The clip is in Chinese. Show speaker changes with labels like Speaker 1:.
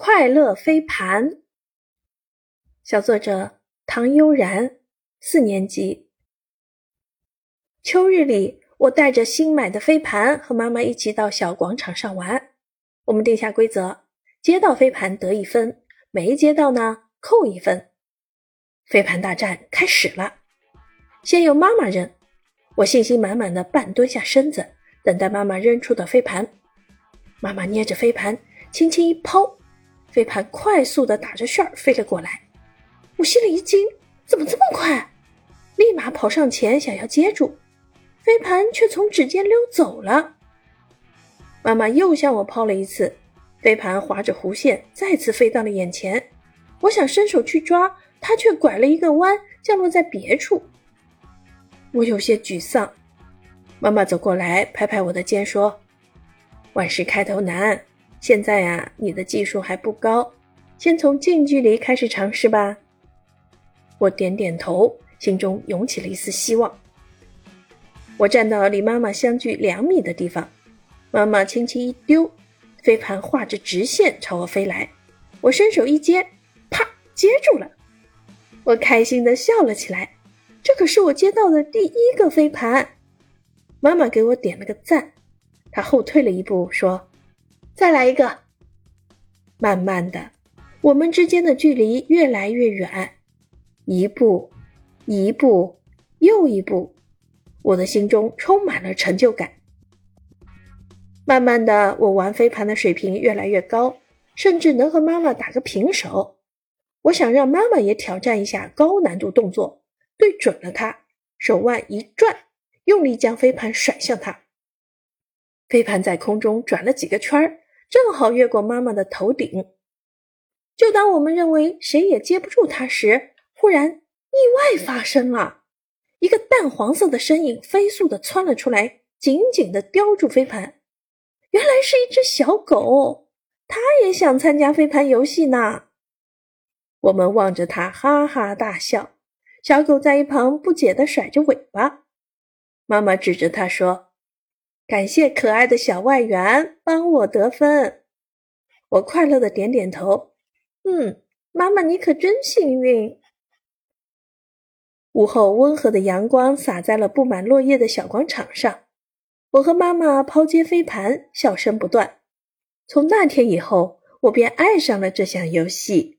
Speaker 1: 快乐飞盘，小作者唐悠然，四年级。秋日里，我带着新买的飞盘和妈妈一起到小广场上玩。我们定下规则：接到飞盘得一分，没接到呢扣一分。飞盘大战开始了，先由妈妈扔。我信心满满的半蹲下身子，等待妈妈扔出的飞盘。妈妈捏着飞盘，轻轻一抛。飞盘快速的打着旋儿飞了过来，我心里一惊，怎么这么快？立马跑上前想要接住，飞盘却从指尖溜走了。妈妈又向我抛了一次，飞盘划着弧线再次飞到了眼前，我想伸手去抓，它却拐了一个弯，降落在别处。我有些沮丧。妈妈走过来，拍拍我的肩说：“万事开头难。”现在呀，你的技术还不高，先从近距离开始尝试吧。我点点头，心中涌起了一丝希望。我站到离妈妈相距两米的地方，妈妈轻轻一丢，飞盘画着直线朝我飞来。我伸手一接，啪，接住了。我开心的笑了起来，这可是我接到的第一个飞盘。妈妈给我点了个赞，她后退了一步说。再来一个。慢慢的，我们之间的距离越来越远，一步，一步，又一步，我的心中充满了成就感。慢慢的，我玩飞盘的水平越来越高，甚至能和妈妈打个平手。我想让妈妈也挑战一下高难度动作，对准了她，手腕一转，用力将飞盘甩向她。飞盘在空中转了几个圈儿。正好越过妈妈的头顶，就当我们认为谁也接不住它时，忽然意外发生了。一个淡黄色的身影飞速的窜了出来，紧紧的叼住飞盘。原来是一只小狗，它也想参加飞盘游戏呢。我们望着它，哈哈大笑。小狗在一旁不解的甩着尾巴。妈妈指着它说。感谢可爱的小外援帮我得分，我快乐的点点头。嗯，妈妈你可真幸运。午后温和的阳光洒在了布满落叶的小广场上，我和妈妈抛接飞盘，笑声不断。从那天以后，我便爱上了这项游戏。